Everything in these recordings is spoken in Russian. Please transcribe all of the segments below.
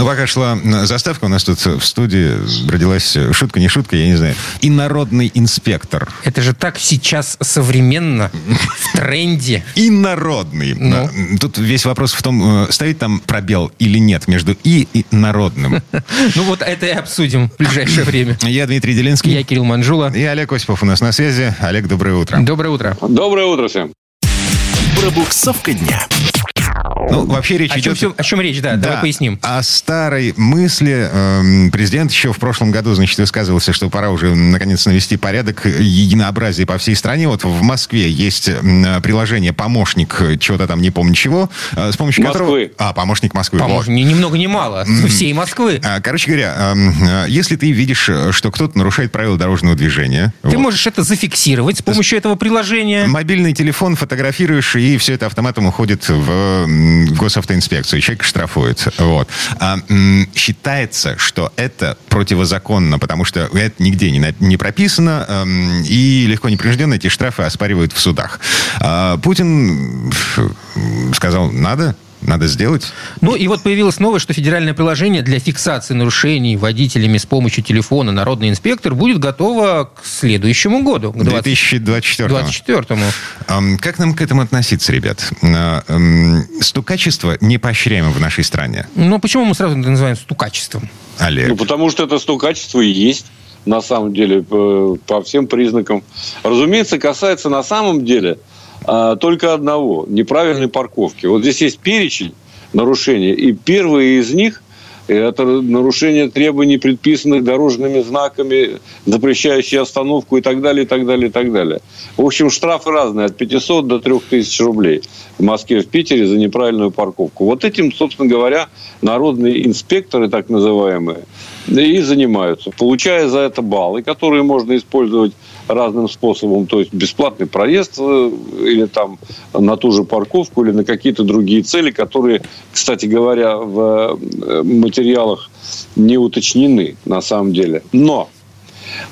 Ну, пока шла заставка, у нас тут в студии родилась шутка, не шутка, я не знаю. Инородный инспектор. Это же так сейчас современно, в тренде. Инородный. Ну. Тут весь вопрос в том, э, стоит там пробел или нет между «и» и «народным». Ну вот это и обсудим в ближайшее время. Я Дмитрий Делинский. Я Кирилл Манжула. И Олег Осипов у нас на связи. Олег, доброе утро. Доброе утро. Доброе утро всем. Пробуксовка дня. Ну, вообще речь О чем, идет... всё- о чем речь, да, давай поясним. О старой мысли. Эм, Президент еще в прошлом году, значит, высказывался, что пора уже, наконец, навести порядок, единообразие по всей стране. Вот в Москве есть приложение «Помощник» чего-то там, не помню чего, э, с помощью которого... Москвы. А, «Помощник Москвы». вот. Поможем. Ни, много ни мало. Всей Москвы. А, Короче говоря, эм, э, если ты видишь, э, что кто-то нарушает правила дорожного движения... Ты вот, можешь это зафиксировать с помощью этого приложения. Мобильный телефон фотографируешь, и все это автоматом уходит в госавтоинспекцию. Человек штрафует. Вот. А, считается, что это противозаконно, потому что это нигде не, не прописано, эм, и легко непринужденно эти штрафы оспаривают в судах. А, Путин сказал, надо, надо сделать. Ну и вот появилась новость, что федеральное приложение для фиксации нарушений водителями с помощью телефона «Народный инспектор» будет готово к следующему году, к 20 2024 24-му. Ам, Как нам к этому относиться, ребят? А, Стукачество не поощряемо в нашей стране. Но почему мы сразу это называем стукачеством? Олег. Ну, потому что это стукачество и есть на самом деле по, по всем признакам. Разумеется, касается на самом деле а, только одного – неправильной парковки. Вот здесь есть перечень нарушений, и первые из них – это нарушение требований, предписанных дорожными знаками, запрещающие остановку и так далее, и так далее, и так далее. В общем, штрафы разные, от 500 до 3000 рублей в Москве, в Питере за неправильную парковку. Вот этим, собственно говоря, народные инспекторы, так называемые, и занимаются, получая за это баллы, которые можно использовать разным способом, то есть бесплатный проезд э, или там на ту же парковку или на какие-то другие цели, которые, кстати говоря, в э, материалах не уточнены на самом деле. Но,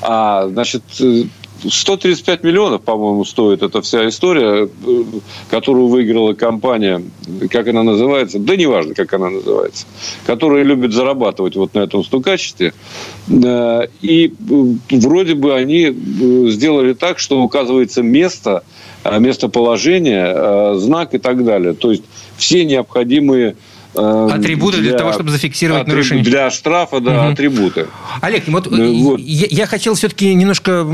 а, значит, э, 135 миллионов, по-моему, стоит эта вся история, э, которую выиграла компания, как она называется, да неважно, как она называется, которая любит зарабатывать вот на этом стукачестве. Э, И э, вроде бы они сделали так, что указывается место, местоположение, знак и так далее. То есть все необходимые Атрибуты для того, чтобы зафиксировать атриб- нарушение. Для штрафа, да, Мгм. атрибуты. Олег, вот, Ну, э, вот. Я, я хотел все-таки немножко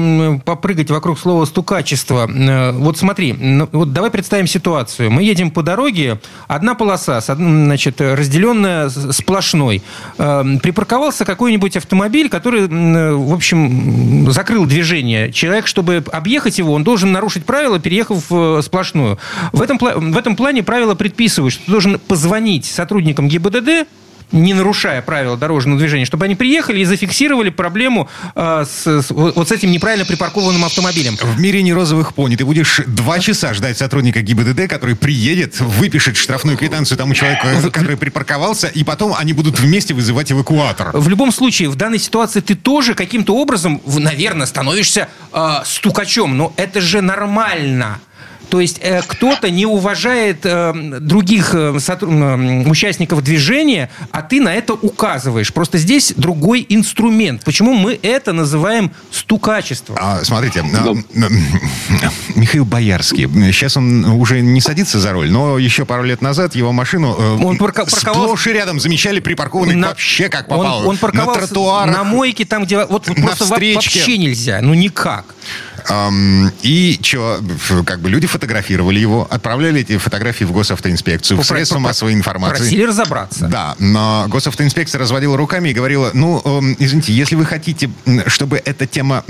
попрыгать вокруг слова стукачество. Э, Вот смотри, ну, вот давай представим ситуацию. Мы едем по дороге, одна полоса, значит, разделенная сплошной. Э, Припарковался какой-нибудь автомобиль, который, в общем, закрыл движение. Человек, чтобы объехать его, он должен нарушить правила, переехав в сплошную. В этом, в этом плане правила предписывают, что ты должен позвонить сотрудникам ГИБДД, не нарушая правила дорожного движения, чтобы они приехали и зафиксировали проблему э, с, с- вот с этим неправильно припаркованным автомобилем. В мире не розовых пони. Ты будешь два часа ждать сотрудника ГИБДД, который приедет, выпишет штрафную квитанцию тому человеку, который припарковался, и потом они будут вместе вызывать эвакуатор. В любом случае, в данной ситуации ты тоже каким-то образом, наверное, становишься э, стукачом. Но это же нормально. То есть э, кто-то не уважает э, других э, сотру- м, участников движения, а ты на это указываешь. Просто здесь другой инструмент. Почему мы это называем стукачеством? А, смотрите, а, Михаил Боярский. Сейчас он уже не садится за руль, но еще пару лет назад его машину э, Он парка- парковался- сплошь и рядом замечали припаркованной На- вообще как он- попало. Он, парковался на тротуарах. на мойке, там, где вот на просто встречке. вообще нельзя. Ну, никак. И что, как бы люди фотографировали его, отправляли эти фотографии в госавтоинспекцию, в средства массовой информации. Просили разобраться. Да, но госавтоинспекция разводила руками и говорила, ну, извините, если вы хотите, чтобы эта тема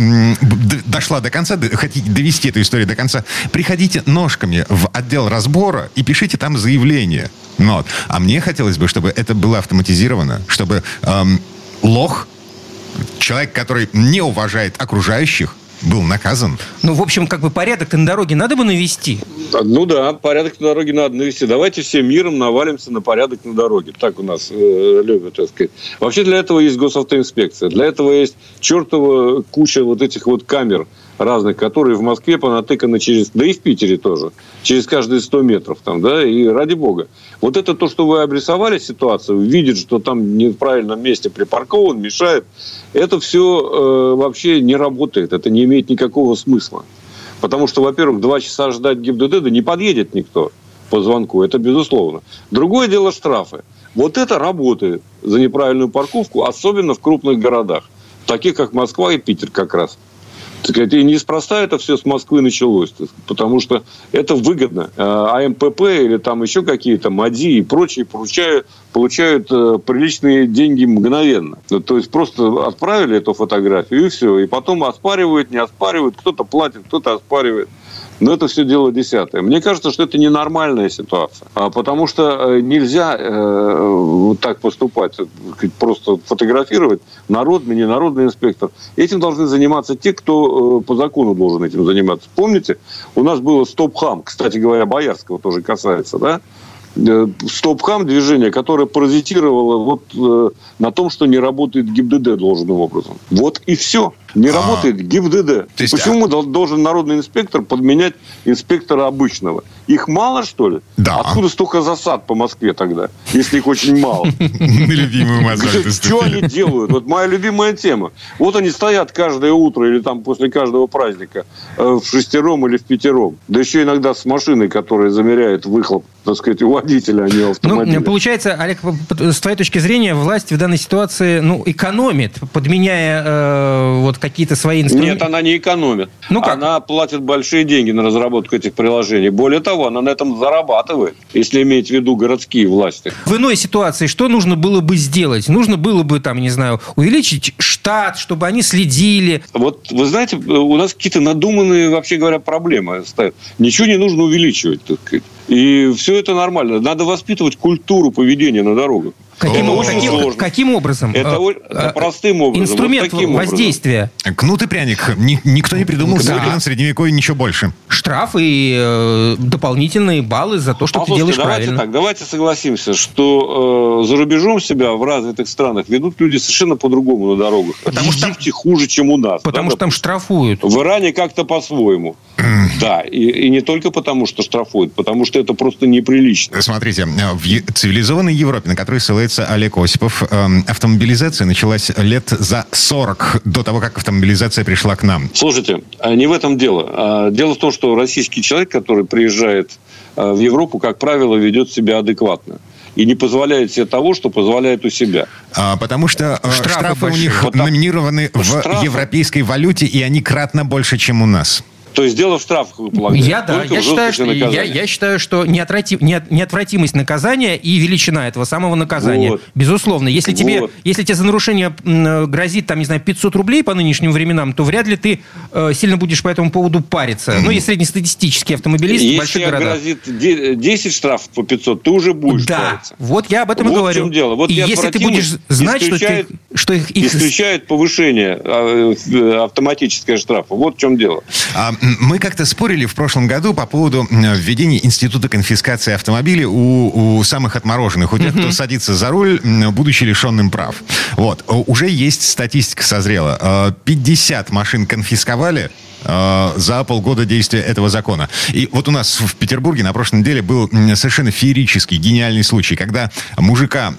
дошла до конца, хотите довести эту историю до конца, приходите ножками в отдел разбора и пишите там заявление. Ну вот. А мне хотелось бы, чтобы это было автоматизировано, чтобы эм, лох, человек, который не уважает окружающих, был наказан. Ну, в общем, как бы порядок-то на дороге надо бы навести. Ну да, порядок на дороге надо навести. Давайте все миром навалимся на порядок на дороге. Так у нас э, любят, так сказать. Вообще для этого есть госавтоинспекция. Для этого есть чертова куча вот этих вот камер разных, которые в Москве понатыканы через, да и в Питере тоже, через каждые 100 метров там, да, и ради бога. Вот это то, что вы обрисовали ситуацию, видит, что там не в правильном месте припаркован, мешает, это все э, вообще не работает, это не имеет никакого смысла. Потому что, во-первых, два часа ждать ГИБДД, да не подъедет никто по звонку, это безусловно. Другое дело штрафы. Вот это работает за неправильную парковку, особенно в крупных городах, таких как Москва и Питер как раз. Так сказать, и неспроста это все с Москвы началось, потому что это выгодно. А АМПП или там еще какие-то МАДИ и прочие получают, получают э, приличные деньги мгновенно. Ну, то есть просто отправили эту фотографию и все. И потом оспаривают, не оспаривают, кто-то платит, кто-то оспаривает. Но это все дело десятое. Мне кажется, что это ненормальная ситуация. А потому что э, нельзя э, вот так поступать, просто фотографировать народный, ненародный инспектор. Этим должны заниматься те, кто э, по закону должен этим заниматься. Помните, у нас было стоп-хам, кстати говоря, Боярского тоже касается, да? Э, стоп-хам движение, которое паразитировало вот э, на том, что не работает ГИБДД должным образом. Вот и все. Не а, работает ГИБДД. Есть, Почему а... должен народный инспектор подменять инспектора обычного? Их мало, что ли? Да. Откуда столько засад по Москве тогда, если их очень мало? На любимую мозоль Что они делают? Вот моя любимая тема. Вот они стоят каждое утро или там после каждого праздника э, в шестером или в пятером. Да еще иногда с машиной, которая замеряет выхлоп, так сказать, у водителя, а не автомобиля. Ну, получается, Олег, с твоей точки зрения, власть в данной ситуации ну, экономит, подменяя э, вот какие-то свои инструменты? Нет, она не экономит. Ну как? Она платит большие деньги на разработку этих приложений. Более того, она на этом зарабатывает, если иметь в виду городские власти. В иной ситуации что нужно было бы сделать? Нужно было бы, там, не знаю, увеличить штат, чтобы они следили. Вот, вы знаете, у нас какие-то надуманные, вообще говоря, проблемы стоят. Ничего не нужно увеличивать, так сказать. И все это нормально. Надо воспитывать культуру поведения на дорогах. Каким, это каким, каким образом? Это, э, это простым образом. Инструмент вот воздействия. Образом. Кнут и пряник. Никто не придумал да. современном средневековье ничего больше. Штраф и э, дополнительные баллы за то, что а ты делаешь давайте правильно. Так, давайте согласимся, что э, за рубежом себя в развитых странах ведут люди совершенно по-другому на дорогах. Потому что там, хуже, чем у нас. Потому да, что там штрафуют. В Иране как-то по-своему. да, и, и не только потому, что штрафуют, потому что это просто неприлично. Смотрите, в цивилизованной Европе, на которой ссылается Олег Осипов, эм, автомобилизация началась лет за 40 до того, как автомобилизация пришла к нам. Слушайте, а не в этом дело. А дело в том, что российский человек, который приезжает э, в Европу, как правило, ведет себя адекватно и не позволяет себе того, что позволяет у себя. А, потому что э, штрафы, штрафы у них вот номинированы в штрафы. европейской валюте, и они кратно больше, чем у нас. То есть дело в штрафах, вы полагаете? Я, да, я считаю, что, я, я считаю, что неотвратим, неотвратимость наказания и величина этого самого наказания. Вот. Безусловно. Если, вот. тебе, если тебе за нарушение грозит, там, не знаю, 500 рублей по нынешним временам, то вряд ли ты э, сильно будешь по этому поводу париться. Mm. Ну, и среднестатистический автомобилист если в больших городах. Если грозит 10 штрафов по 500, ты уже будешь да. париться. Вот я об этом вот и говорю. В чем дело. Вот и если ты будешь знать, что, ты, что их, их... Исключает повышение а, э, автоматическое штрафа. Вот в чем дело. А, мы как-то спорили в прошлом году по поводу введения института конфискации автомобилей у, у самых отмороженных, у тех, кто садится за руль, будучи лишенным прав. Вот. Уже есть статистика созрела. 50 э, машин конфисковали, э, за полгода действия этого закона. И вот у нас в Петербурге на прошлой неделе был совершенно феерический, гениальный случай, когда мужика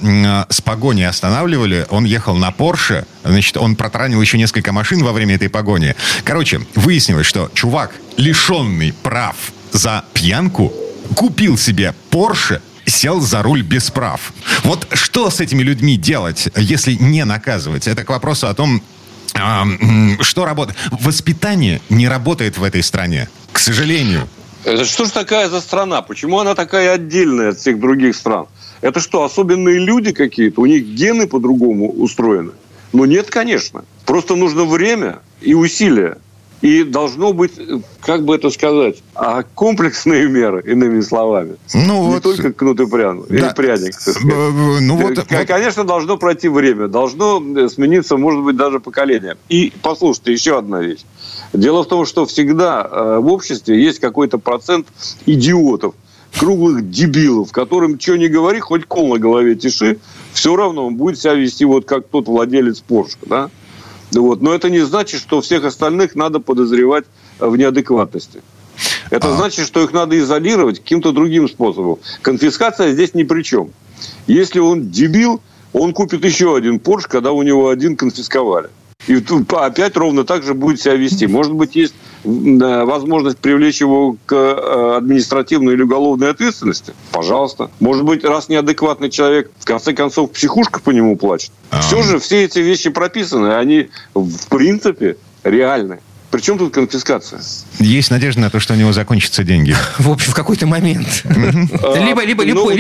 с погони останавливали, он ехал на Порше, значит, он протаранил еще несколько машин во время этой погони. Короче, выяснилось, что чувак лишенный прав за пьянку, купил себе Порше, сел за руль без прав. Вот что с этими людьми делать, если не наказывать? Это к вопросу о том, что работает. Воспитание не работает в этой стране, к сожалению. Это что же такая за страна? Почему она такая отдельная от всех других стран? Это что, особенные люди какие-то? У них гены по-другому устроены? Ну, нет, конечно. Просто нужно время и усилия. И должно быть, как бы это сказать, а комплексные меры, иными словами. Ну, Не вот, только кнут и пряник. Да, или пряник. Ну, вот, Конечно, вот. должно пройти время. Должно э, смениться, может быть, даже поколение. И, послушайте, еще одна вещь. Дело в том, что всегда э, в обществе есть какой-то процент идиотов, круглых дебилов, которым что ни говори, хоть кол на голове тиши, все равно он будет себя вести вот как тот владелец Порше, да? Вот. Но это не значит, что всех остальных надо подозревать в неадекватности. Это а. значит, что их надо изолировать каким-то другим способом. Конфискация здесь ни при чем. Если он дебил, он купит еще один Порш, когда у него один конфисковали. И опять ровно так же будет себя вести. Может быть, есть возможность привлечь его к э, административной или уголовной ответственности? Пожалуйста. Может быть, раз неадекватный человек, в конце концов, психушка по нему плачет. А-а-а. Все же все эти вещи прописаны, они в принципе реальны. Причем тут конфискация? Есть надежда на то, что у него закончатся деньги. В общем, в какой-то момент. Либо, либо, либо,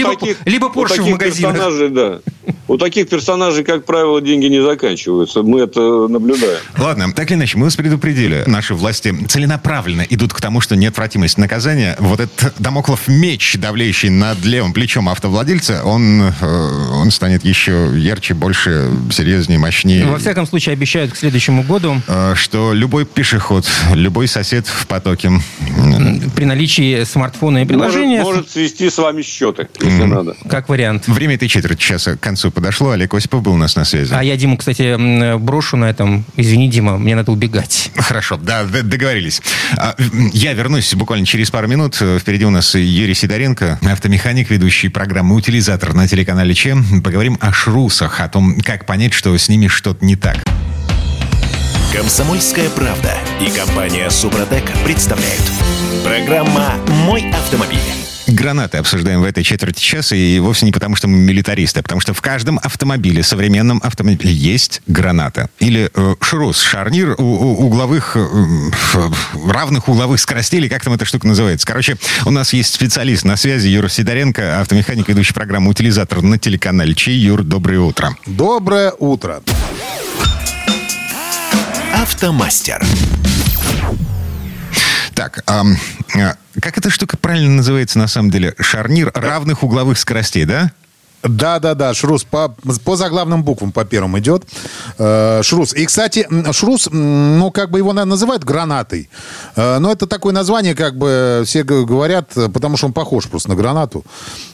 либо, Porsche в магазине. да. У таких персонажей, как правило, деньги не заканчиваются. Мы это наблюдаем. Ладно, так или иначе, мы вас предупредили. Наши власти целенаправленно идут к тому, что неотвратимость наказания. Вот этот домоклов меч, давлеющий над левым плечом автовладельца, он, э, он станет еще ярче, больше, серьезнее, мощнее. Во всяком случае, обещают к следующему году. Э, что любой пешеход, любой сосед в потоке. При наличии смартфона и приложения... Может, может свести с вами счеты, если mm. надо. Как вариант. Время этой четверти часа к концу подошло. Олег Осипов был у нас на связи. А я Диму, кстати, брошу на этом. Извини, Дима, мне надо убегать. Хорошо, да, договорились. А, я вернусь буквально через пару минут. Впереди у нас Юрий Сидоренко, автомеханик, ведущий программы «Утилизатор» на телеканале Че. Поговорим о шрусах, о том, как понять, что с ними что-то не так. Комсомольская правда и компания «Супротек» представляют. Программа «Мой автомобиль». Гранаты обсуждаем в этой четверти часа, и вовсе не потому, что мы милитаристы, а потому что в каждом автомобиле, современном автомобиле, есть граната. Или э, шрус, шарнир у, у, угловых, э, равных угловых скоростей, или как там эта штука называется. Короче, у нас есть специалист на связи, Юра Сидоренко, автомеханик, ведущий программу «Утилизатор» на телеканале Чей. Юр, доброе утро. Доброе утро. Автомастер. Так, а, как эта штука правильно называется на самом деле? Шарнир равных угловых скоростей, да? Да, да, да, Шрус по, по заглавным буквам по первым идет. Э, шрус. И, кстати, Шрус, ну, как бы его называют гранатой. Э, но это такое название, как бы все говорят, потому что он похож просто на гранату.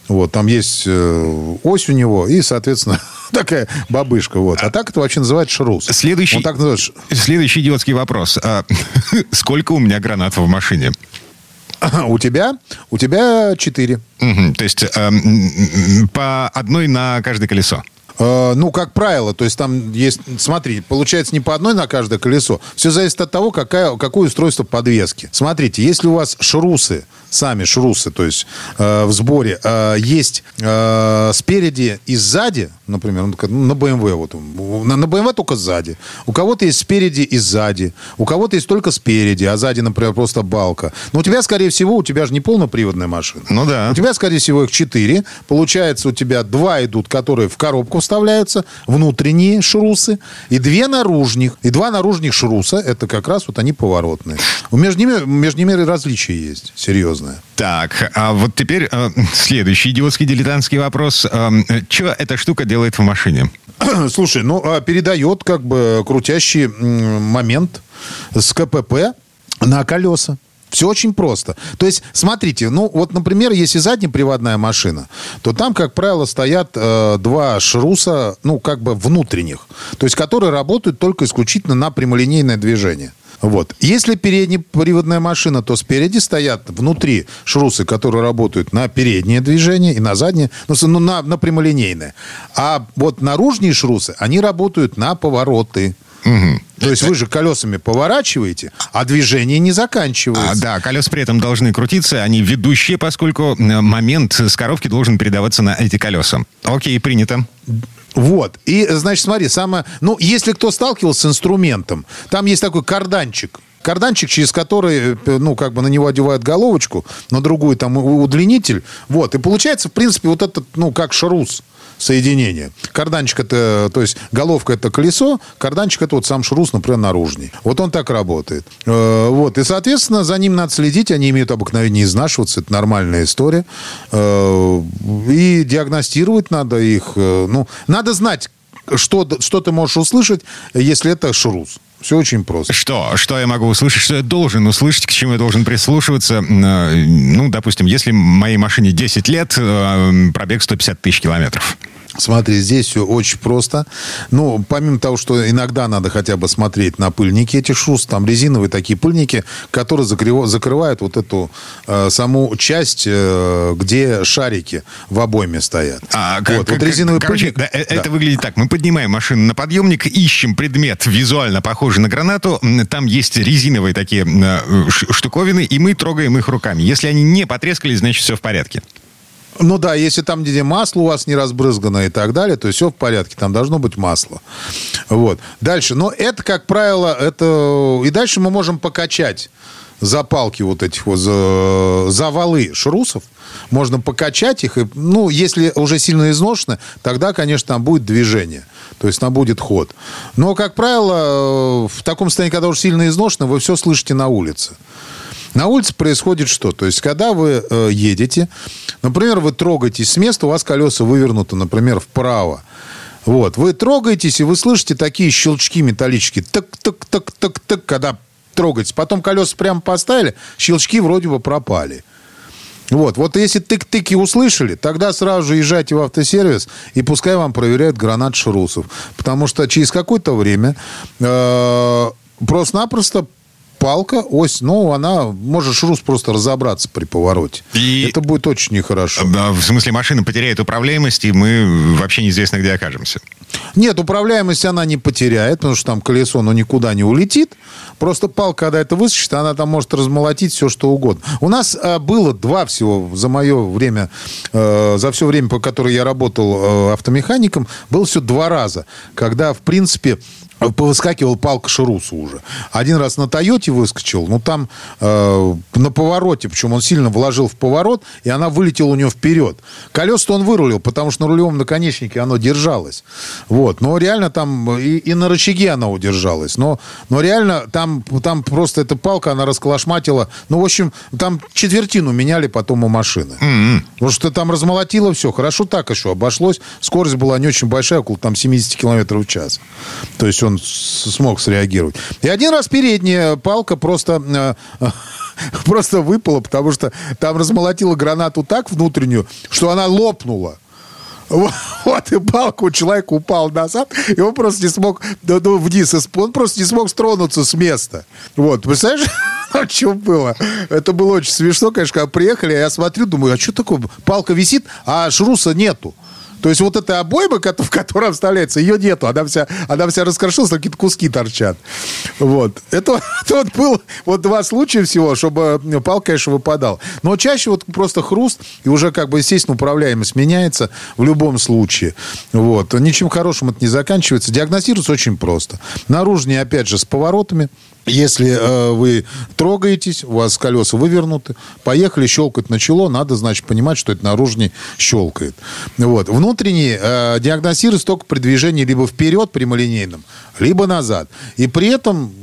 Вот, там есть э, ось у него и, соответственно, такая бабышка. Вот. А так это вообще называют Шрус. Следующий, он так называют... следующий идиотский вопрос. А, сколько у меня гранат в машине? У тебя? У тебя четыре. То есть э, по одной на каждое колесо. Э, ну, как правило, то есть там есть, смотри, получается не по одной на каждое колесо. Все зависит от того, какая, какое устройство подвески. Смотрите, если у вас шрусы, сами шрусы, то есть э, в сборе, э, есть э, спереди и сзади, например, ну, на BMW, вот, на, на BMW только сзади. У кого-то есть спереди и сзади. У кого-то есть только спереди, а сзади, например, просто балка. Но у тебя, скорее всего, у тебя же не полноприводная машина. Ну да. У тебя, скорее всего, их четыре. Получается, у тебя два идут, которые в коробку вставляются, внутренние шрусы, и две наружных. И два наружных шруса, это как раз вот они поворотные. Между ними, между ними различия есть, серьезное. Так, а вот теперь э, следующий идиотский дилетантский вопрос. Э, что эта штука делает в машине? Слушай, ну, а передает как бы крутящий момент с КПП на колеса. Все очень просто. То есть, смотрите, ну вот, например, если заднеприводная машина, то там, как правило, стоят э, два шруса, ну, как бы внутренних, то есть, которые работают только исключительно на прямолинейное движение. Вот. Если переднеприводная машина, то спереди стоят внутри шрусы, которые работают на переднее движение и на заднее, ну, ну на, на прямолинейное. А вот наружные шрусы, они работают на повороты. Угу. То есть вы же колесами поворачиваете, а движение не заканчивается. А, да, колеса при этом должны крутиться, они ведущие, поскольку момент с коровки должен передаваться на эти колеса. Окей, принято. Вот. И, значит, смотри, самое... Ну, если кто сталкивался с инструментом, там есть такой карданчик. Карданчик, через который, э, ну, как бы на него одевают головочку, на другую там удлинитель. Вот. И получается, в принципе, вот этот, ну, как шрус соединение. Карданчик это, то есть головка это колесо, карданчик это вот сам шрус, например, наружный. Вот он так работает. Э, вот. И, соответственно, за ним надо следить. Они имеют обыкновение изнашиваться. Это нормальная история. Э, и диагностировать надо их. Э, ну, надо знать, что, что ты можешь услышать, если это шрус. Все очень просто. Что? Что я могу услышать? Что я должен услышать? К чему я должен прислушиваться? Ну, допустим, если моей машине 10 лет, пробег 150 тысяч километров. Смотри, здесь все очень просто. Ну, помимо того, что иногда надо хотя бы смотреть на пыльники этих шус, там резиновые такие пыльники, которые закрыв- закрывают вот эту э, саму часть, э, где шарики в обойме стоят. А, вот, вот резиновый короче, пыльник. да, э, Да. это выглядит так. Мы поднимаем машину на подъемник, ищем предмет визуально похожий на гранату. Там есть резиновые такие э, штуковины, и мы трогаем их руками. Если они не потрескались, значит все в порядке. Ну да, если там где масло у вас не разбрызгано и так далее, то все в порядке, там должно быть масло. Вот. Дальше, но это, как правило, это... И дальше мы можем покачать запалки вот этих вот, за, завалы шрусов. Можно покачать их, и, ну, если уже сильно изношены, тогда, конечно, там будет движение. То есть там будет ход. Но, как правило, э, в таком состоянии, когда уже сильно изношено, вы все слышите на улице. На улице происходит что? То есть, когда вы э, едете, например, вы трогаетесь с места, у вас колеса вывернуты, например, вправо. Вот. Вы трогаетесь, и вы слышите такие щелчки металлические. Так-так-так-так-так, когда трогаетесь. Потом колеса прямо поставили, щелчки вроде бы пропали. Вот, вот если тык-тыки услышали, тогда сразу же езжайте в автосервис и пускай вам проверяют гранат шрусов. Потому что через какое-то время э, просто-напросто палка, ось, ну, она может шрус просто разобраться при повороте. И- Это будет очень нехорошо. В смысле, машина потеряет управляемость, и мы вообще неизвестно, где окажемся. Нет, управляемость она не потеряет, потому что там колесо, ну, никуда не улетит. Просто палка, когда это выскочит, она там может размолотить все, что угодно. У нас э, было два всего за мое время, э, за все время, по которое я работал э, автомехаником, было все два раза, когда, в принципе, повыскакивал палка Шарусу уже. Один раз на Тойоте выскочил, ну там э, на повороте, причем он сильно вложил в поворот, и она вылетела у него вперед. Колеса он вырулил, потому что на рулевом наконечнике оно держалось. Вот. Но реально там и, и на рычаге она удержалась. Но, но реально там, там просто эта палка, она расколошматила. Ну, в общем, там четвертину меняли потом у машины. Потому что там размолотило все. Хорошо так еще обошлось. Скорость была не очень большая, около там 70 километров в час. То есть он с- смог среагировать. И один раз передняя палка просто... э, Просто выпала, потому что там размолотила гранату так внутреннюю, что она лопнула. Вот, и палка у человека упал назад, и он просто не смог да, вниз, он просто не смог стронуться с места. Вот, представляешь, о чем было? Это было очень смешно, конечно, когда приехали, я смотрю, думаю, а что такое? Палка висит, а шруса нету. То есть вот эта обойма, в которой вставляется, ее нету. Она вся, она вся раскрошилась, какие-то куски торчат. Вот. Это, это вот было вот два случая всего, чтобы э, палка, конечно, выпадал. Но чаще вот просто хруст, и уже как бы, естественно, управляемость меняется в любом случае. Вот. Ничем хорошим это не заканчивается. Диагностируется очень просто. Наружнее, опять же, с поворотами. Если э, вы трогаетесь, у вас колеса вывернуты, поехали, щелкать начало, надо, значит, понимать, что это наружней щелкает. Вот. Внутренний э, диагностируется только при движении либо вперед прямолинейном, либо назад. И при этом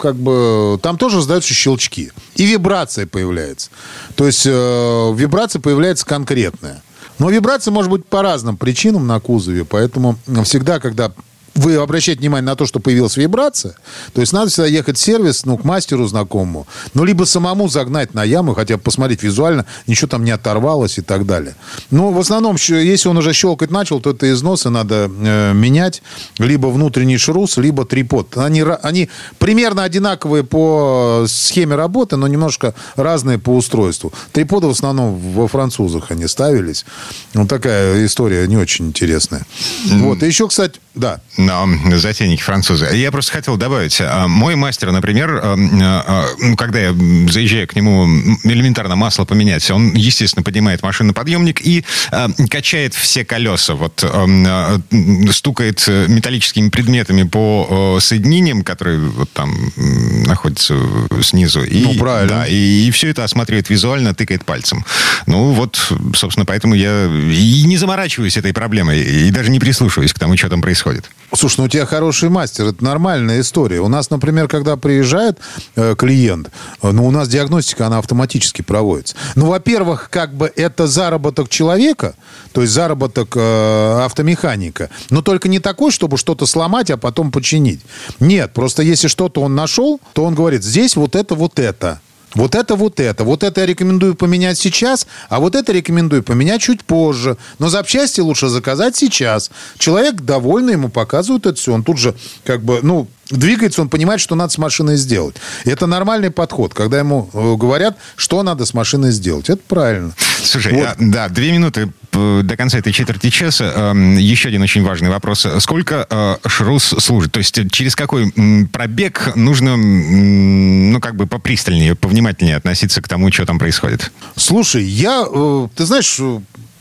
как бы там тоже раздаются щелчки. И вибрация появляется. То есть э, вибрация появляется конкретная. Но вибрация может быть по разным причинам на кузове, поэтому всегда, когда вы обращаете внимание на то, что появилась вибрация, то есть надо всегда ехать в сервис, ну, к мастеру знакомому, ну, либо самому загнать на яму, хотя бы посмотреть визуально, ничего там не оторвалось и так далее. Но в основном, если он уже щелкать начал, то это износы надо э, менять, либо внутренний шрус, либо трипод. Они, они примерно одинаковые по схеме работы, но немножко разные по устройству. Триподы в основном во французах они ставились. Ну, такая история не очень интересная. Вот. И еще, кстати, да. Но затейники французы. Я просто хотел добавить. а, Мой мастер, например, а, а, ну, когда я заезжаю к нему элементарно масло поменять, он, естественно, поднимает машину подъемник и качает все колеса. Вот стукает э, металлическими предметами по соединениям, которые вот там находятся снизу. И, Ну, правильно. Да, и, и все это осматривает визуально, тыкает пальцем. Ну, вот, собственно, поэтому я и не заморачиваюсь этой проблемой, и даже не прислушиваюсь к тому, что там происходит. Слушай, ну у тебя хороший мастер, это нормальная история. У нас, например, когда приезжает э, клиент, э, ну, у нас диагностика, она автоматически проводится. Ну, во-первых, как бы это заработок человека, то есть заработок э, автомеханика, но только не такой, чтобы что-то сломать, а потом починить. Нет, просто если что-то он нашел, то он говорит, здесь вот это, вот это. Вот это, вот это. Вот это я рекомендую поменять сейчас, а вот это рекомендую поменять чуть позже. Но запчасти лучше заказать сейчас. Человек довольный, ему показывают это все. Он тут же как бы, ну, двигается, он понимает, что надо с машиной сделать. И это нормальный подход, когда ему э, говорят, что надо с машиной сделать. Это правильно. Слушай, вот. а, да, две минуты э, до конца этой четверти часа. Э, еще один очень важный вопрос. Сколько э, шрус служит? То есть через какой пробег нужно, ну, как бы попристальнее, повнимательнее относиться к тому, что там происходит? Слушай, я, ты знаешь,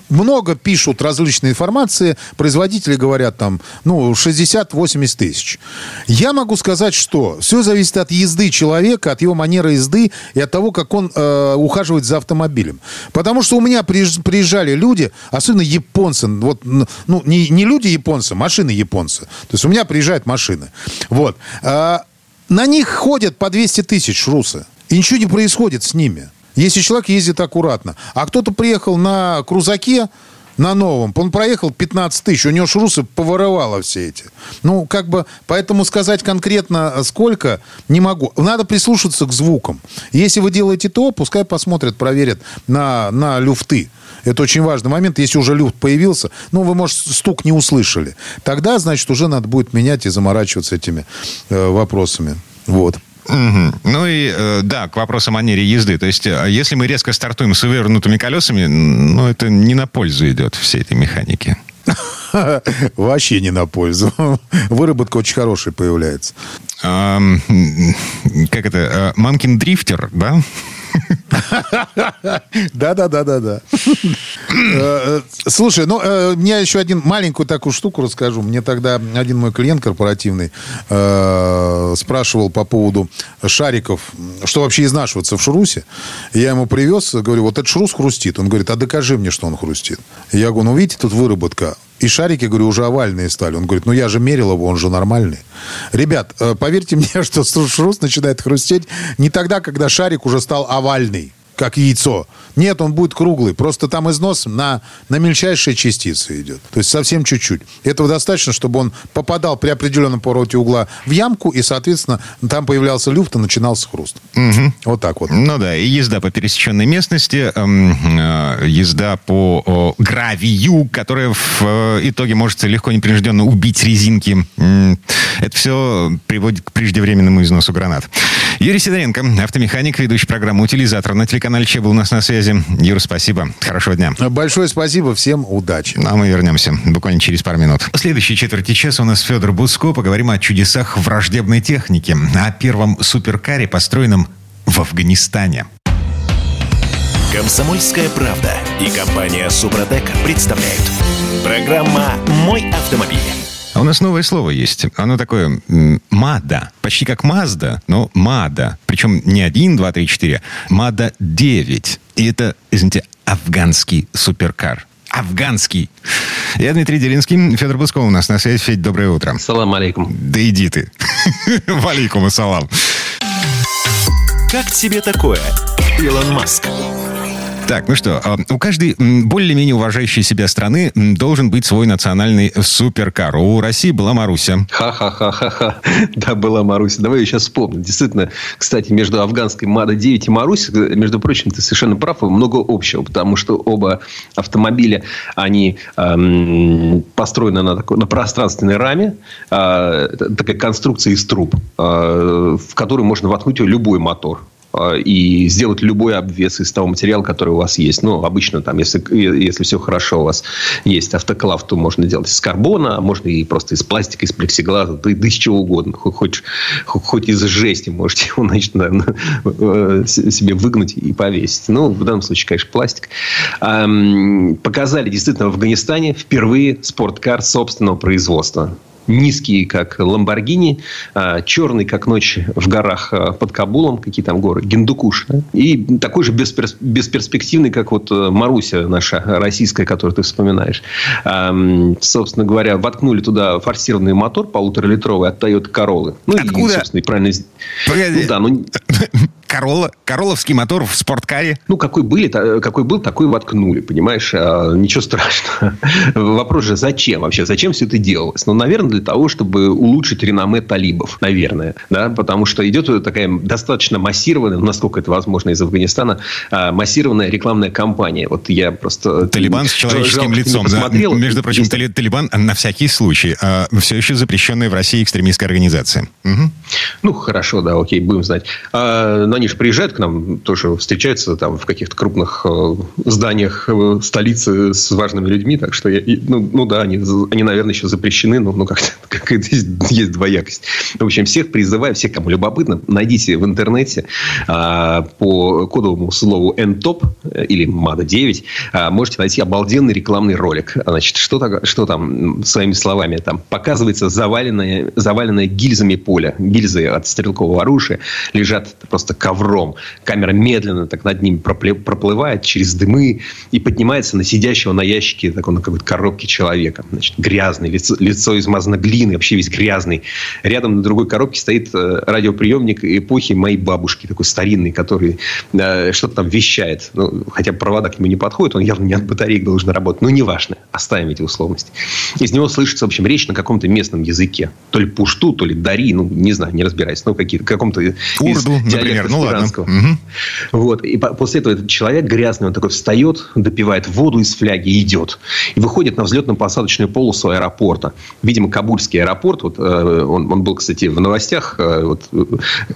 много пишут различной информации, производители говорят там, ну, 60-80 тысяч. Я могу сказать, что все зависит от езды человека, от его манеры езды и от того, как он э, ухаживает за автомобилем. Потому что у меня приезжали люди, особенно японцы, вот, ну, не, не люди японцы, машины японцы. То есть у меня приезжают машины. Вот. А, на них ходят по 200 тысяч русы. И ничего не происходит с ними. Если человек ездит аккуратно. А кто-то приехал на крузаке, на новом. Он проехал 15 тысяч, у него шрусы поворовало все эти. Ну, как бы, поэтому сказать конкретно э, сколько не могу. Надо прислушаться к звукам. Если вы делаете то, пускай посмотрят, проверят на, на люфты. Это очень важный момент. Если уже люфт появился, ну, вы, может, стук не услышали. Тогда, значит, уже надо будет менять и заморачиваться этими э, вопросами. Вот. Угу. Ну и э, да, к вопросу о манере езды. То есть, э, если мы резко стартуем с вывернутыми колесами, ну, это не на пользу идет всей этой механике. Вообще не на пользу. Выработка очень хорошая появляется. Как это? Мамкин дрифтер, да? Да-да-да-да-да. Э, слушай, ну, э, мне еще один маленькую такую штуку расскажу. Мне тогда один мой клиент корпоративный э, спрашивал по поводу шариков, что вообще изнашиваться в шрусе. Я ему привез, говорю, вот этот шрус хрустит. Он говорит, а докажи мне, что он хрустит. Я говорю, ну, видите, тут выработка. И шарики, говорю, уже овальные стали. Он говорит, ну я же мерил его, он же нормальный. Ребят, поверьте мне, что шрус начинает хрустеть не тогда, когда шарик уже стал овальный как яйцо. Нет, он будет круглый. Просто там износ на, на мельчайшие частицы идет. То есть совсем чуть-чуть. Этого достаточно, чтобы он попадал при определенном повороте угла в ямку, и, соответственно, там появлялся люфт и начинался хруст. Угу. Вот так вот. Ну да, и езда по пересеченной местности, э, э, езда по гравию, которая в э, итоге может легко непринужденно убить резинки. Это все приводит к преждевременному износу гранат. Юрий Сидоренко, автомеханик, ведущий программы «Утилизатор» на телеканале Че был у нас на связи. Юра, спасибо. Хорошего дня. Большое спасибо. Всем удачи. Ну, а мы вернемся буквально через пару минут. В следующей четверти часа у нас Федор Буско. Поговорим о чудесах враждебной техники. О первом суперкаре, построенном в Афганистане. Комсомольская правда и компания Супротек представляют. Программа «Мой автомобиль». А у нас новое слово есть. Оно такое «мада». Почти как «мазда», но «мада». Причем не один, два, три, четыре. «Мада 9». И это, извините, афганский суперкар. Афганский. Я Дмитрий Делинский. Федор Бусков у нас на связи. Федь, доброе утро. Салам алейкум. Да иди ты. Валейкум ассалам. Как тебе такое, Илон Маск? Так, ну что, а, у каждой более-менее уважающей себя страны должен быть свой национальный суперкар. У России была Маруся. Ха-ха-ха-ха-ха. Да, была Маруся. Давай я сейчас вспомню. Действительно, кстати, между афганской МАДА-9 и Марусь, между прочим, ты совершенно прав, много общего, потому что оба автомобиля, они эм, построены на, такой, на пространственной раме, э, такая конструкция из труб, э, в которую можно воткнуть любой мотор. А, и сделать любой обвес из того материала, который у вас есть. Ну, обычно там, если, если все хорошо у вас есть автоклав, то можно делать из карбона, а можно и просто из пластика, из плексиглаза, да, да из чего угодно. Хоть, хоть, хоть из жести можете его, значит, наверное, э, себе выгнуть и повесить. Ну, в данном случае, конечно, пластик. Показали действительно в Афганистане впервые спорткар собственного производства низкий, как Ламборгини, а, черный, как ночь в горах а, под Кабулом, какие там горы, Гиндукуш. И такой же бесперспективный, как вот э, Маруся наша российская, которую ты вспоминаешь. Собственно говоря, воткнули туда форсированный мотор полуторалитровый от Toyota Corolla. Ну, Откуда? И, собственно, правильно... Погоди. Ну, да, ну... Королла, Королловский мотор в спорткаре. Ну, какой, были, какой был, такой воткнули, понимаешь? А, ничего страшного. Вопрос же, зачем вообще? Зачем все это делалось? Ну, наверное, для того, чтобы улучшить реноме талибов, наверное. Да? Потому что идет такая достаточно массированная, насколько это возможно из Афганистана, а, массированная рекламная кампания. Вот я просто... Талибан с человеческим лицом. Да. Между прочим, есть... Талибан на всякий случай. А, все еще запрещенная в России экстремистская организация. Угу. Ну, хорошо, да, окей, будем знать. А, но они же приезжают к нам, тоже встречаются там в каких-то крупных э, зданиях э, столицы с важными людьми, так что, я, ну, ну да, они, они, наверное, еще запрещены, но ну, как-то как есть, есть двоякость. В общем, всех призываю, всех, кому любопытно, найдите в интернете а, по кодовому слову NTOP или MADA9, а, можете найти обалденный рекламный ролик. Значит, что, что там, своими словами, там показывается заваленное, заваленное гильзами поле. Гильзы от стрелкового оружия лежат просто ковром. Камера медленно так над ним проплывает через дымы и поднимается на сидящего на ящике такой, на какой-то коробке человека. Значит, грязный, лицо, лицо измазано глиной, вообще весь грязный. Рядом на другой коробке стоит э, радиоприемник эпохи моей бабушки, такой старинный, который э, что-то там вещает. Ну, хотя провода к нему не подходит, он явно не от батареек должен работать. Но неважно, оставим эти условности. Из него слышится, в общем, речь на каком-то местном языке. То ли пушту, то ли дари, ну, не знаю, не разбираюсь. Ну, какие-то, каком-то Урду, например, ну ладно. Угу. Вот. И после этого этот человек грязный, он такой встает, допивает воду из фляги и идет. И выходит на взлетно-посадочную полосу аэропорта. Видимо, Кабульский аэропорт, вот, э, он, он был, кстати, в новостях, э, вот, э,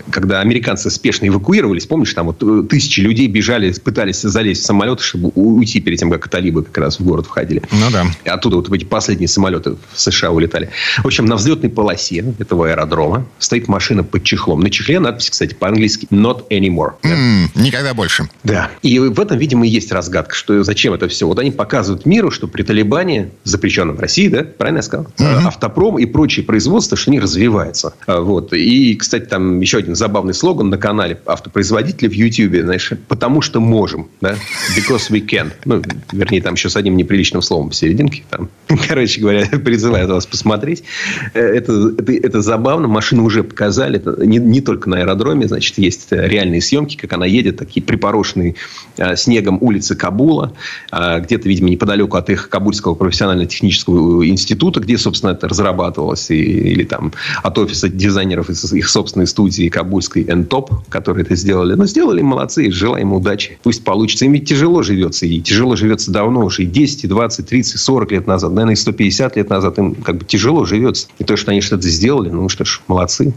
когда американцы спешно эвакуировались, помнишь, там вот тысячи людей бежали, пытались залезть в самолеты, чтобы уйти перед тем, как талибы как раз в город входили. Ну да. И оттуда вот эти последние самолеты в США улетали. В общем, на взлетной полосе этого аэродрома стоит машина под чехлом. На чехле надпись, кстати, по-английски «Not anymore». Mm, никогда больше. Да. И в этом, видимо, и есть разгадка, что зачем это все. Вот они показывают миру, что при Талибане, запрещенном в России, да, правильно я сказал, mm-hmm. автопром и прочие производства, что они развиваются. А, вот. И, кстати, там еще один забавный слоган на канале автопроизводителей в YouTube, знаешь, потому что можем, да, because we can. Ну, вернее, там еще с одним неприличным словом в серединке. Там, короче говоря, призываю вас посмотреть. Э, это, это, это забавно. Машину уже показали. Это не, не только на аэродроме. Значит, есть реальные съемки, как она едет, такие припорошенные э, снегом улицы Кабула. Э, где-то, видимо, неподалеку от их Кабульского профессионально-технического института, где, собственно, это разрабатывалось. И, или там от офиса дизайнеров из их собственной студии Кабульской N-Top, которые это сделали. Но сделали молодцы. Желаем им удачи. Пусть получится. Им ведь тяжело живется. И тяжело живется давно уже. И 10, и 20, 30, 40 лет назад. Наверное, и 150 лет назад им как бы тяжело живется. И то, что они что-то сделали, ну что ж, молодцы.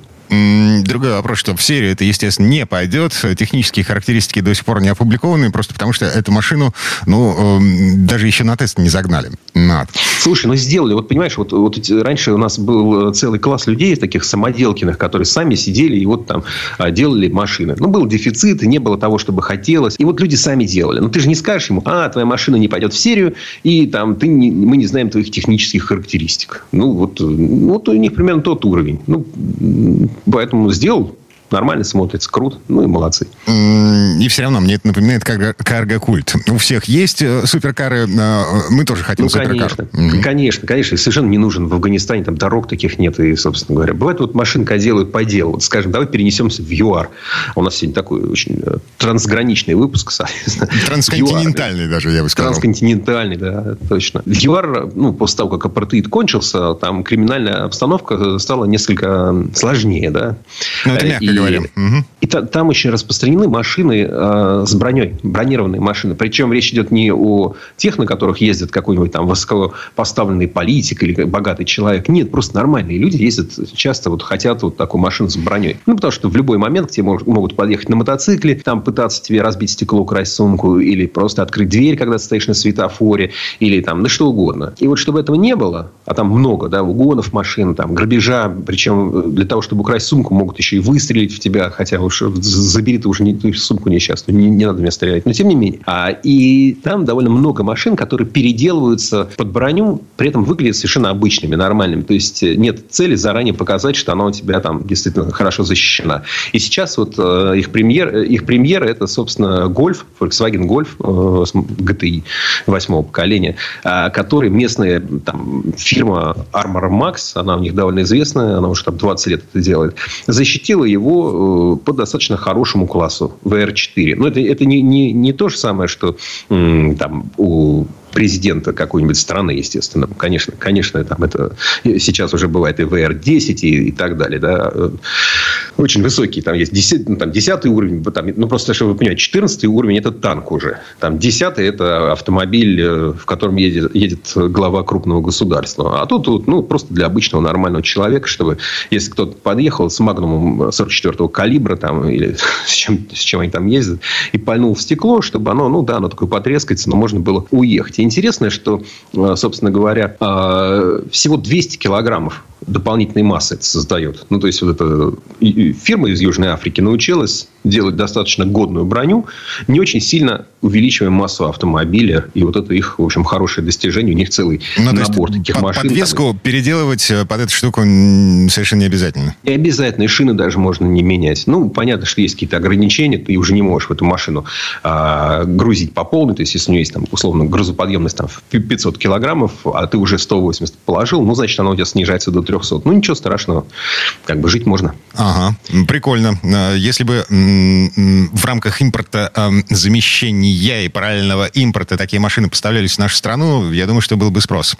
Другой вопрос, что в серию это, естественно, не пойдет. Технические характеристики до сих пор не опубликованы, просто потому что эту машину, ну, эм, даже еще на тест не загнали. Над. Слушай, ну сделали. Вот понимаешь, вот, вот раньше у нас был целый класс людей, таких самоделкиных, которые сами сидели и вот там а, делали машины. Ну, был дефицит, и не было того, чтобы хотелось. И вот люди сами делали. Но ты же не скажешь ему, а, твоя машина не пойдет в серию, и там ты не, мы не знаем твоих технических характеристик. Ну, вот, вот у них примерно тот уровень. Ну, Поэтому сделал нормально смотрится, круто, ну и молодцы. И все равно мне это напоминает карго-культ. У всех есть э, суперкары, э, мы тоже хотим ну, суперкар. Конечно, mm-hmm. конечно, конечно. Совершенно не нужен в Афганистане, там дорог таких нет, и, собственно говоря. Бывает, вот машинка делают по делу. Вот, скажем, давай перенесемся в ЮАР. У нас сегодня такой очень э, трансграничный выпуск, соответственно. Трансконтинентальный даже, я бы сказал. Трансконтинентальный, да, точно. ЮАР, ну, после того, как апартеид кончился, там криминальная обстановка стала несколько сложнее, да. Ну, это мягко и, говорим. Угу. И та, там очень распространены машины э, с броней, бронированные машины. Причем речь идет не о тех, на которых ездит какой-нибудь там высокопоставленный политик или богатый человек. Нет, просто нормальные люди ездят часто, вот хотят вот такую машину с броней. Ну, потому что в любой момент к тебе могут подъехать на мотоцикле, там пытаться тебе разбить стекло, украсть сумку, или просто открыть дверь, когда ты стоишь на светофоре, или там, на что угодно. И вот чтобы этого не было, а там много, да, угонов машин, там, грабежа, причем для того, чтобы украсть сумку, могут еще и выстрелить стрелять в тебя, хотя уж забери ты уже не, ты сумку несчастную, не, не надо меня стрелять. Но тем не менее. А, и там довольно много машин, которые переделываются под броню, при этом выглядят совершенно обычными, нормальными. То есть э, нет цели заранее показать, что она у тебя там действительно хорошо защищена. И сейчас вот э, их премьер, э, их премьера это, собственно, Гольф, Volkswagen Golf э, GTI восьмого поколения, э, который местная там, фирма Armor Max, она у них довольно известная, она уже там 20 лет это делает, защитила его по, по достаточно хорошему классу VR4. Но это, это не, не, не то же самое, что там у президента какой-нибудь страны, естественно. Конечно, конечно, там это сейчас уже бывает и VR-10 и, и так далее. Да. Очень высокий. Там есть 10, ну, там 10 уровень. Там, ну, просто, чтобы вы понимаете, 14 уровень – это танк уже. Там 10 – это автомобиль, э, в котором едет, едет глава крупного государства. А тут, тут ну, просто для обычного нормального человека, чтобы, если кто-то подъехал с магнумом 44-го калибра там, или с чем, с чем они там ездят, и пальнул в стекло, чтобы оно, ну да, оно такое потрескается, но можно было уехать интересное, что, э, собственно говоря, э, всего 200 килограммов дополнительной массы это создает. Ну, то есть, вот эта фирма из Южной Африки научилась делать достаточно годную броню, не очень сильно увеличивая массу автомобиля. И вот это их, в общем, хорошее достижение. У них целый ну, набор таких под, машин. Подвеску там... переделывать э, под эту штуку совершенно не обязательно. И обязательно. И шины даже можно не менять. Ну, понятно, что есть какие-то ограничения. Ты уже не можешь в эту машину а, грузить по полной. То есть, если у нее есть, там, условно, грузоподъемность там, в 500 килограммов, а ты уже 180 положил, ну, значит, она у тебя снижается до 300. Ну, ничего страшного. Как бы жить можно. Ага. Прикольно. А, если бы в рамках импорта замещения и параллельного импорта такие машины поставлялись в нашу страну, я думаю, что был бы спрос.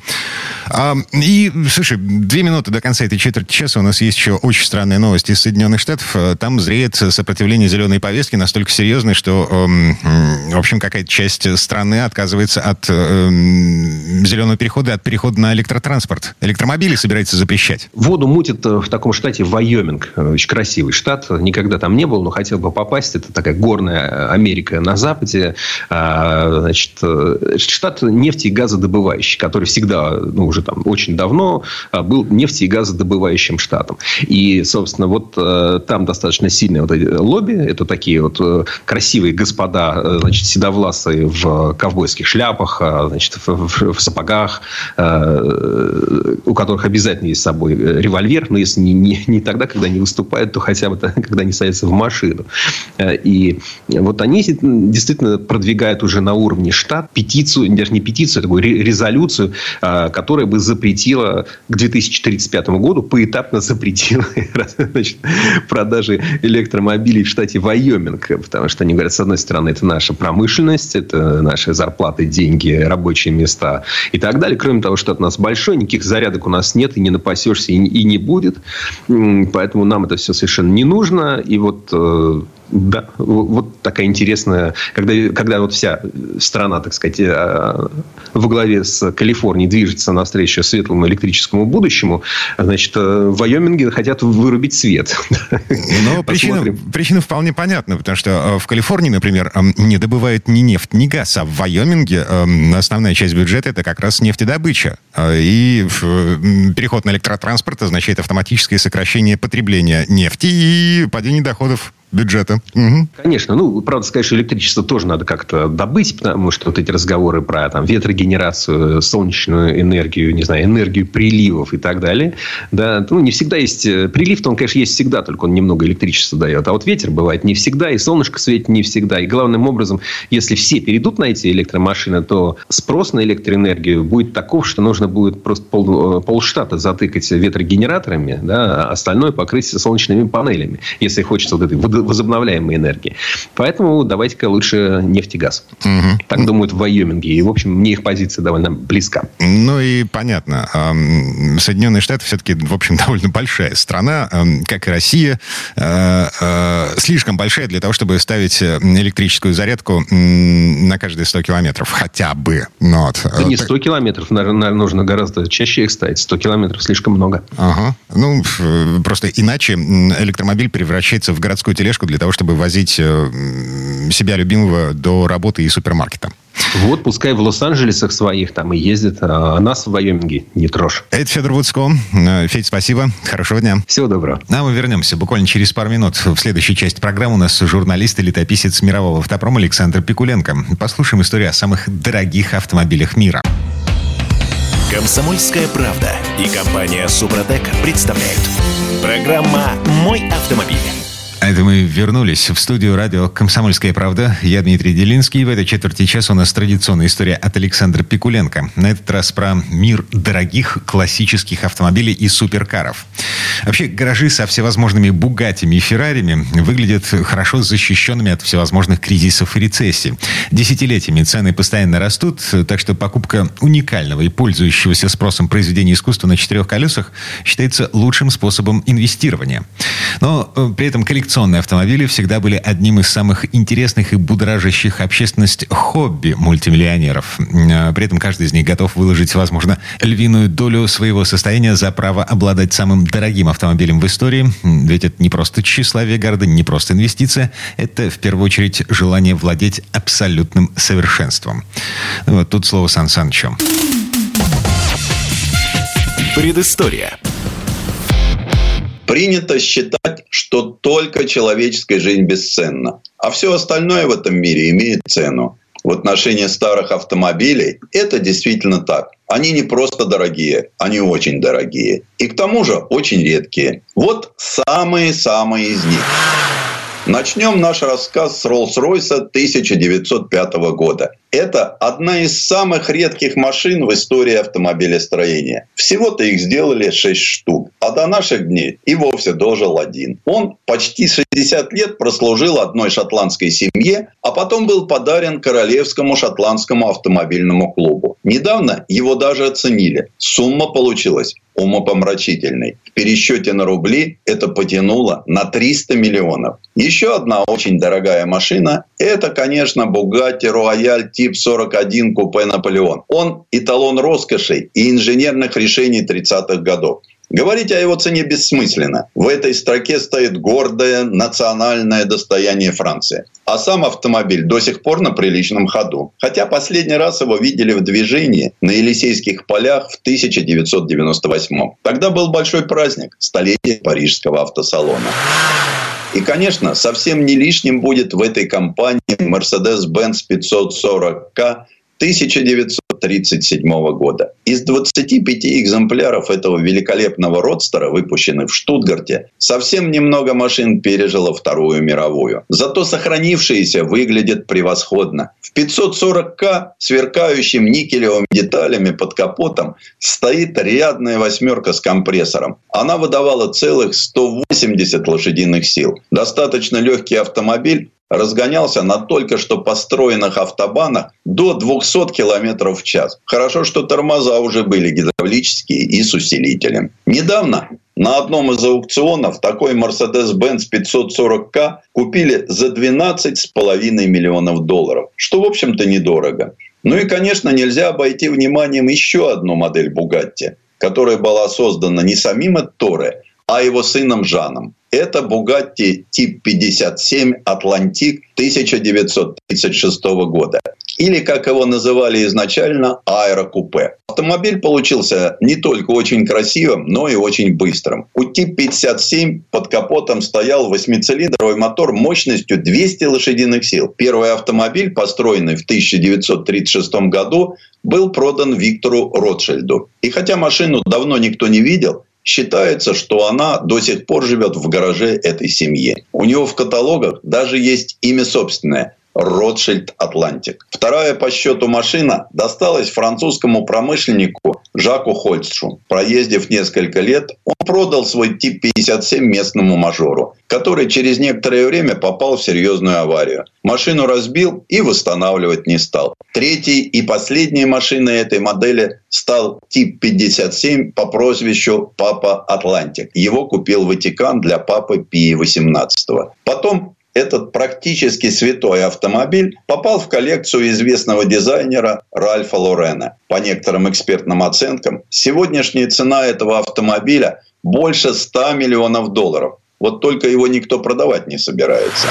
И, слушай, две минуты до конца этой четверти часа у нас есть еще очень странная новость из Соединенных Штатов. Там зреет сопротивление зеленой повестки настолько серьезное, что, в общем, какая-то часть страны отказывается от зеленого перехода, от перехода на электротранспорт. Электромобили собирается запрещать. Воду мутит э, в таком штате Вайоминг. Очень красивый штат. Никогда там не был, но хотел бы попасть. Это такая горная Америка на западе. А, значит, э, штат нефти и газодобывающий, который всегда, ну, уже там очень давно а, был нефти и газодобывающим штатом. И, собственно, вот э, там достаточно сильное вот лобби. Это такие вот э, красивые господа, значит, седовласые в ковбойских шляпах, а, значит, в, в, сапогах, у которых обязательно есть с собой револьвер, но если не, не, не тогда, когда они выступают, то хотя бы когда они садятся в машину. Э, и вот они действительно продвигают уже на уровне штат петицию, даже не петицию, а такую резолюцию, э, которая бы запретила к 2035 году, поэтапно запретила значит, продажи электромобилей в штате Вайоминг. Потому что они говорят, с одной стороны, это наша промышленность, это наши зарплаты, деньги, рабочие места и так далее. Кроме того, что от нас большой, никаких зарядок у нас нет, и не напасешься, и, не будет. Поэтому нам это все совершенно не нужно. И вот э, да, вот такая интересная, когда, когда вот вся страна, так сказать, э, во главе с Калифорнией движется навстречу светлому электрическому будущему, значит, э, в Вайоминге хотят вырубить свет. Но причина, причина вполне понятна, потому что э, в Калифорнии, например, не добывают ни нефть, ни газ, а в Вайоминге основная часть бюджета это как раз нефтедобыча. И переход на электротранспорт означает автоматическое сокращение потребления нефти и падение доходов бюджета. Угу. Конечно. Ну, правда, сказать, что электричество тоже надо как-то добыть, потому что вот эти разговоры про там, ветрогенерацию, солнечную энергию, не знаю, энергию приливов и так далее. Да, ну, не всегда есть... Э, прилив-то он, конечно, есть всегда, только он немного электричества дает. А вот ветер бывает не всегда, и солнышко светит не всегда. И главным образом, если все перейдут на эти электромашины, то спрос на электроэнергию будет таков, что нужно будет просто пол, э, полштата затыкать ветрогенераторами, да, а остальное покрыть солнечными панелями, если хочется вот этой возобновляемой энергии. Поэтому давайте-ка лучше нефть и газ. Угу. Так думают в Вайоминге. И, в общем, мне их позиция довольно близка. Ну и понятно. Соединенные Штаты все-таки, в общем, довольно большая страна, как и Россия. Э, э, слишком большая для того, чтобы ставить э, электрическую зарядку на каждые 100 километров. Хотя бы. Ну, вот. Да не 100 километров. Наверное, нужно гораздо чаще их ставить. 100 километров слишком много. Ага. Ну, просто иначе электромобиль превращается в городскую тележку для того, чтобы возить э, себя любимого до работы и супермаркета. Вот, пускай в Лос-Анджелесах своих там и ездит, а нас в Вайоминге не трожь. Это Федор Вудско. Э, Федь, спасибо. Хорошего дня. Всего доброго. А мы вернемся буквально через пару минут. В следующей части программы у нас журналист и летописец мирового автопрома Александр Пикуленко. Послушаем историю о самых дорогих автомобилях мира. Комсомольская правда и компания Супротек представляют. Программа «Мой автомобиль». А это мы вернулись в студию радио «Комсомольская правда». Я Дмитрий Делинский. В этой четверти часа у нас традиционная история от Александра Пикуленко. На этот раз про мир дорогих классических автомобилей и суперкаров. Вообще, гаражи со всевозможными «Бугатями» и «Феррарями» выглядят хорошо защищенными от всевозможных кризисов и рецессий. Десятилетиями цены постоянно растут, так что покупка уникального и пользующегося спросом произведения искусства на четырех колесах считается лучшим способом инвестирования. Но э, при этом коллекционные коллекционные автомобили всегда были одним из самых интересных и будоражащих общественность хобби мультимиллионеров. А, при этом каждый из них готов выложить, возможно, львиную долю своего состояния за право обладать самым дорогим автомобилем в истории. Ведь это не просто тщеславие гордыни, не просто инвестиция. Это, в первую очередь, желание владеть абсолютным совершенством. Вот тут слово Сан Санычу. Предыстория. Принято считать, что только человеческая жизнь бесценна, а все остальное в этом мире имеет цену. В отношении старых автомобилей это действительно так. Они не просто дорогие, они очень дорогие. И к тому же очень редкие. Вот самые-самые из них. Начнем наш рассказ с Роллс-Ройса 1905 года. Это одна из самых редких машин в истории автомобилестроения. Всего-то их сделали 6 штук, а до наших дней и вовсе дожил один. Он почти 60 лет прослужил одной шотландской семье, а потом был подарен Королевскому шотландскому автомобильному клубу. Недавно его даже оценили. Сумма получилась умопомрачительной. В пересчете на рубли это потянуло на 300 миллионов. Еще одна очень дорогая машина – это, конечно, Bugatti Royale тип 41 купе «Наполеон». Он эталон роскоши и инженерных решений 30-х годов. Говорить о его цене бессмысленно. В этой строке стоит гордое национальное достояние Франции. А сам автомобиль до сих пор на приличном ходу. Хотя последний раз его видели в движении на Елисейских полях в 1998. Тогда был большой праздник – столетие Парижского автосалона. И, конечно, совсем не лишним будет в этой компании Mercedes-Benz 540K 1937 года. Из 25 экземпляров этого великолепного родстера, выпущенных в Штутгарте, совсем немного машин пережило Вторую мировую. Зато сохранившиеся выглядят превосходно. В 540К, сверкающим никелевыми деталями под капотом, стоит рядная восьмерка с компрессором. Она выдавала целых 180 лошадиных сил. Достаточно легкий автомобиль, разгонялся на только что построенных автобанах до 200 км в час. Хорошо, что тормоза уже были гидравлические и с усилителем. Недавно на одном из аукционов такой Mercedes-Benz 540K купили за 12,5 миллионов долларов, что, в общем-то, недорого. Ну и, конечно, нельзя обойти вниманием еще одну модель Bugatti, которая была создана не самим Этторе, а его сыном Жаном. Это Bugatti тип 57 Атлантик 1936 года. Или, как его называли изначально, аэрокупе. Автомобиль получился не только очень красивым, но и очень быстрым. У тип 57 под капотом стоял восьмицилиндровый мотор мощностью 200 лошадиных сил. Первый автомобиль, построенный в 1936 году, был продан Виктору Ротшильду. И хотя машину давно никто не видел, Считается, что она до сих пор живет в гараже этой семьи. У него в каталогах даже есть имя собственное Ротшильд Атлантик. Вторая по счету машина досталась французскому промышленнику Жаку Хольцшу. Проездив несколько лет, он продал свой тип 57 местному мажору, который через некоторое время попал в серьезную аварию. Машину разбил и восстанавливать не стал. Третьей и последней машиной этой модели стал тип 57 по прозвищу Папа Атлантик. Его купил Ватикан для папы Пии XVIII. Потом этот практически святой автомобиль попал в коллекцию известного дизайнера Ральфа Лорена. По некоторым экспертным оценкам, сегодняшняя цена этого автомобиля больше 100 миллионов долларов. Вот только его никто продавать не собирается.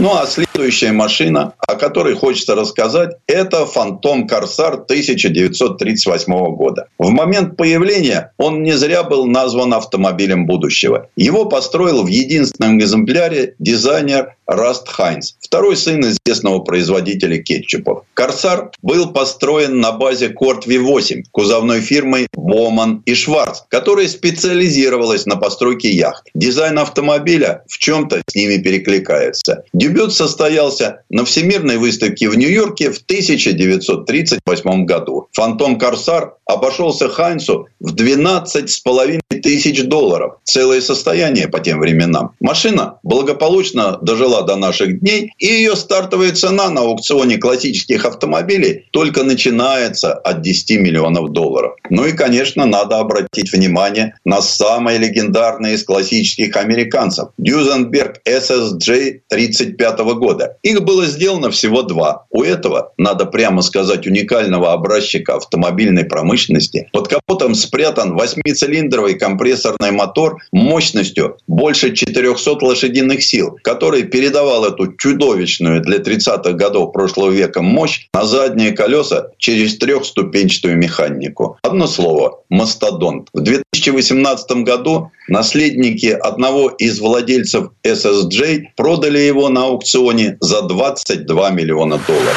Ну а следующая машина, о которой хочется рассказать, это Фантом Корсар 1938 года. В момент появления он не зря был назван автомобилем будущего. Его построил в единственном экземпляре дизайнер Раст Хайнс, второй сын известного производителя кетчупов. Корсар был построен на базе Корт V8 кузовной фирмой Боман и Шварц, которая специализировалась на постройке яхт. Дизайн автомобиля в чем-то с ними перекликается. Дебют состоялся на Всемирной выставке в Нью-Йорке в 1938 году. Фантом Корсар обошелся Хайнсу в 12,5 тысяч долларов. Целое состояние по тем временам. Машина благополучно дожила до наших дней, и ее стартовая цена на аукционе классических автомобилей только начинается от 10 миллионов долларов. Ну и, конечно, надо обратить внимание на самые легендарные из классических американцев. Дюзенберг SSJ 35 года. Их было сделано всего два. У этого, надо прямо сказать, уникального образчика автомобильной промышленности под капотом спрятан восьмицилиндровый компрессорный мотор мощностью больше 400 лошадиных сил, который передавал эту чудовищную для 30-х годов прошлого века мощь на задние колеса через трехступенчатую механику. Одно слово – мастодонт. В 2018 году наследники одного из владельцев SSJ продали его на аукционе за 22 миллиона долларов.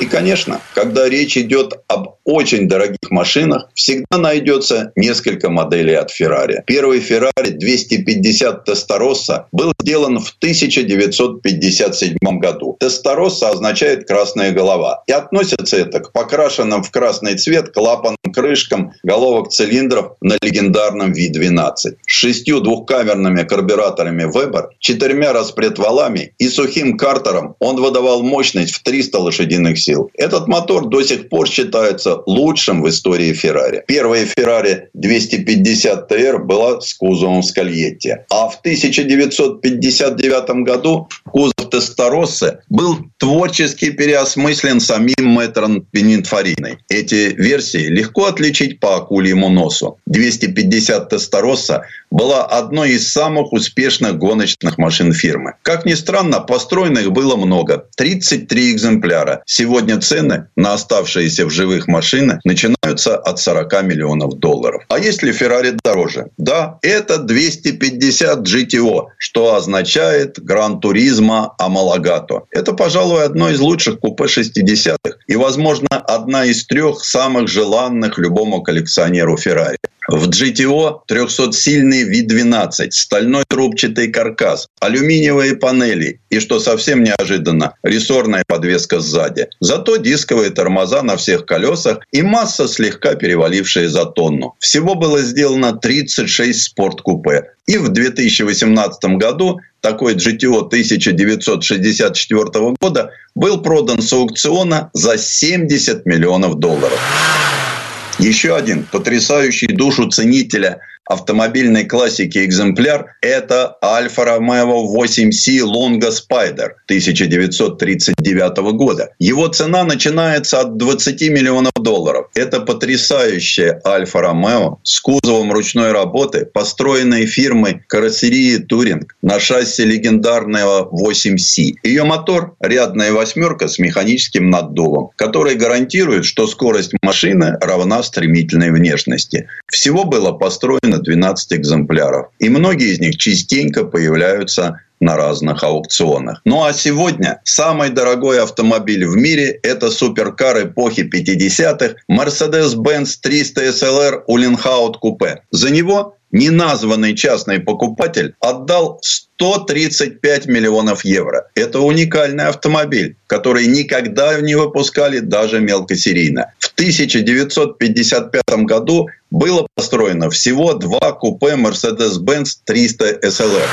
И, конечно, когда речь идет об очень дорогих машинах, всегда найдется несколько моделей от Ferrari. Первый Ferrari 250 Testarossa был сделан в 1957 году. Testarossa означает «красная голова». И относится это к покрашенным в красный цвет клапанным крышкам головок цилиндров на легендарном V12. С шестью двухкамерными карбюраторами Weber, четырьмя распредвалами и сухим картером он выдавал мощность в 300 лошадиных сил. Этот мотор до сих пор считается лучшим в истории Ferrari. Первая Ferrari 250 TR была с кузовом Скальетти. А в 1959 году кузов Тесторосы был творчески переосмыслен самим мэтром Пининфариной. Эти версии легко отличить по акульему носу. 250 Тестороса была одной из самых успешных гоночных машин фирмы. Как ни странно, построенных было много. 33 экземпляра. Сегодня цены на оставшиеся в живых машины начинаются от 40 миллионов долларов. А если Ferrari дороже? Да, это 250 GTO, что означает Гран Туризма Амалагато. Это, пожалуй, одно из лучших купе 60-х и, возможно, одна из трех самых желанных любому коллекционеру Ferrari. В GTO 300-сильный V12, стальной трубчатый каркас, алюминиевые панели и, что совсем неожиданно, рессорная подвеска сзади. Зато дисковые тормоза на всех колесах и масса слегка перевалившая за тонну. Всего было сделано 36 спорткупе. И в 2018 году такой GTO 1964 года был продан с аукциона за 70 миллионов долларов. Еще один потрясающий душу ценителя автомобильной классики экземпляр – это Альфа Ромео 8C Longa Spider 1939 года. Его цена начинается от 20 миллионов долларов. Это потрясающая Альфа Ромео с кузовом ручной работы, построенной фирмой карроссерии Туринг на шасси легендарного 8C. Ее мотор – рядная восьмерка с механическим наддувом, который гарантирует, что скорость машины равна стремительной внешности. Всего было построено 12 экземпляров. И многие из них частенько появляются на разных аукционах. Ну а сегодня самый дорогой автомобиль в мире – это суперкар эпохи 50-х Mercedes-Benz 300 SLR Улинхаут Купе. За него неназванный частный покупатель отдал 135 миллионов евро. Это уникальный автомобиль, который никогда не выпускали даже мелкосерийно. В 1955 году было построено всего два купе Mercedes-Benz 300 SLR.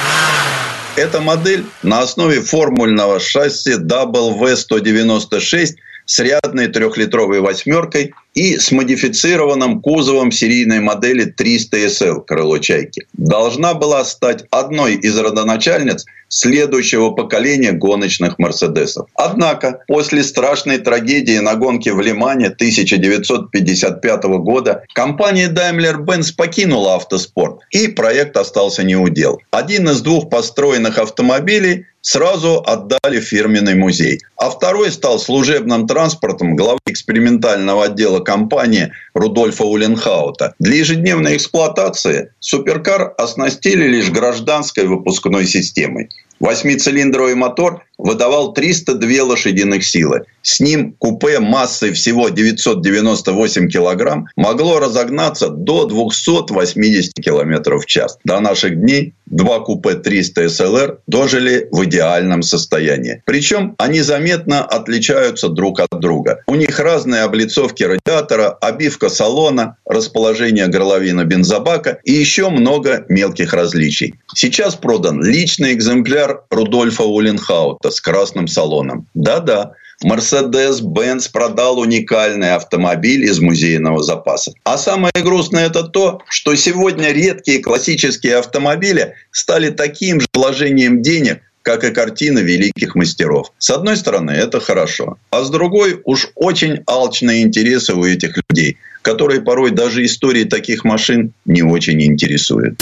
Эта модель на основе формульного шасси W196 с рядной трехлитровой восьмеркой и с модифицированным кузовом серийной модели 300 SL крыло «Чайки». Должна была стать одной из родоначальниц следующего поколения гоночных «Мерседесов». Однако после страшной трагедии на гонке в Лимане 1955 года компания Daimler-Benz покинула автоспорт, и проект остался неудел. Один из двух построенных автомобилей сразу отдали в фирменный музей. А второй стал служебным транспортом главы экспериментального отдела компании Рудольфа Уленхаута. Для ежедневной эксплуатации суперкар оснастили лишь гражданской выпускной системой. Восьмицилиндровый мотор выдавал 302 лошадиных силы. С ним купе массой всего 998 килограмм могло разогнаться до 280 километров в час. До наших дней два купе 300 СЛР дожили в идеальном состоянии. Причем они заметно отличаются друг от друга. У них разные облицовки радиатора, обивка салона, расположение горловины бензобака и еще много мелких различий. Сейчас продан личный экземпляр Рудольфа Уленхаута с красным салоном. Да-да, Mercedes-Benz продал уникальный автомобиль из музейного запаса. А самое грустное это то, что сегодня редкие классические автомобили стали таким же вложением денег, как и картины великих мастеров. С одной стороны, это хорошо. А с другой, уж очень алчные интересы у этих людей, которые порой даже истории таких машин не очень интересуют.